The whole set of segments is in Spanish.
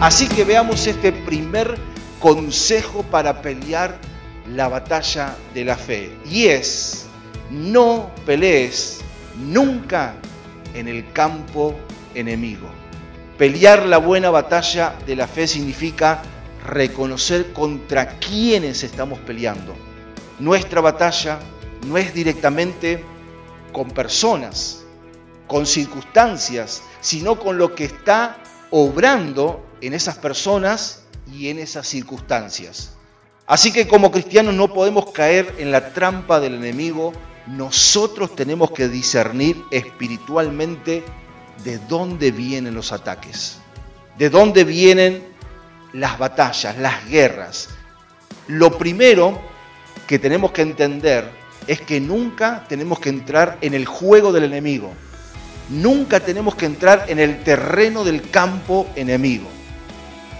Así que veamos este primer consejo para pelear la batalla de la fe. Y es, no pelees nunca en el campo enemigo. Pelear la buena batalla de la fe significa reconocer contra quiénes estamos peleando. Nuestra batalla no es directamente con personas, con circunstancias, sino con lo que está obrando en esas personas y en esas circunstancias. Así que como cristianos no podemos caer en la trampa del enemigo, nosotros tenemos que discernir espiritualmente de dónde vienen los ataques, de dónde vienen las batallas, las guerras. Lo primero que tenemos que entender es que nunca tenemos que entrar en el juego del enemigo. Nunca tenemos que entrar en el terreno del campo enemigo.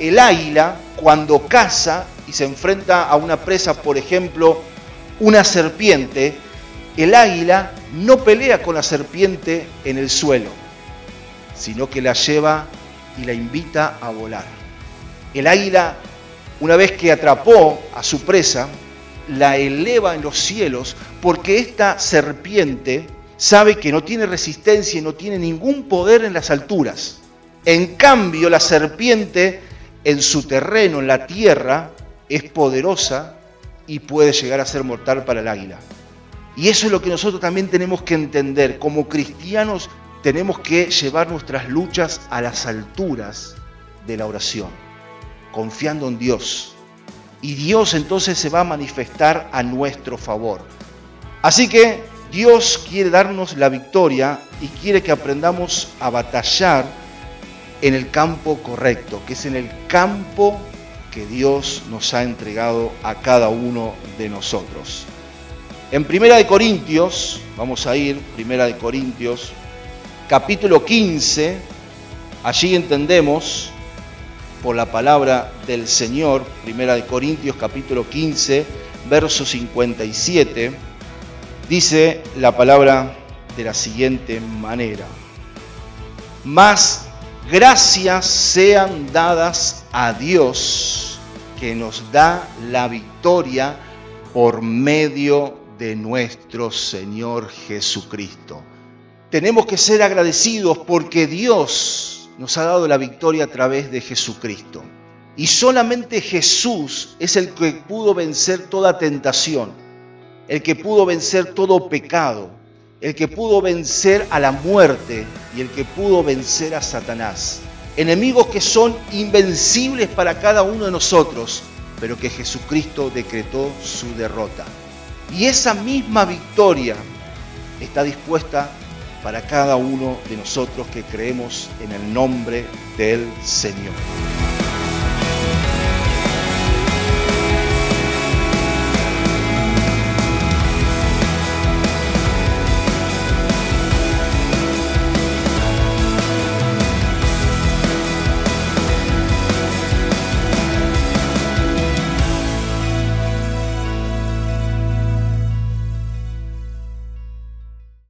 El águila, cuando caza, y se enfrenta a una presa, por ejemplo, una serpiente, el águila no pelea con la serpiente en el suelo, sino que la lleva y la invita a volar. El águila, una vez que atrapó a su presa, la eleva en los cielos porque esta serpiente sabe que no tiene resistencia y no tiene ningún poder en las alturas. En cambio, la serpiente en su terreno, en la tierra, es poderosa y puede llegar a ser mortal para el águila. Y eso es lo que nosotros también tenemos que entender. Como cristianos tenemos que llevar nuestras luchas a las alturas de la oración, confiando en Dios. Y Dios entonces se va a manifestar a nuestro favor. Así que Dios quiere darnos la victoria y quiere que aprendamos a batallar en el campo correcto, que es en el campo que Dios nos ha entregado a cada uno de nosotros. En Primera de Corintios, vamos a ir, Primera de Corintios, capítulo 15, allí entendemos por la palabra del Señor, Primera de Corintios capítulo 15, verso 57, dice la palabra de la siguiente manera. Más gracias sean dadas a Dios que nos da la victoria por medio de nuestro Señor Jesucristo. Tenemos que ser agradecidos porque Dios nos ha dado la victoria a través de Jesucristo. Y solamente Jesús es el que pudo vencer toda tentación, el que pudo vencer todo pecado, el que pudo vencer a la muerte y el que pudo vencer a Satanás. Enemigos que son invencibles para cada uno de nosotros, pero que Jesucristo decretó su derrota. Y esa misma victoria está dispuesta para cada uno de nosotros que creemos en el nombre del Señor.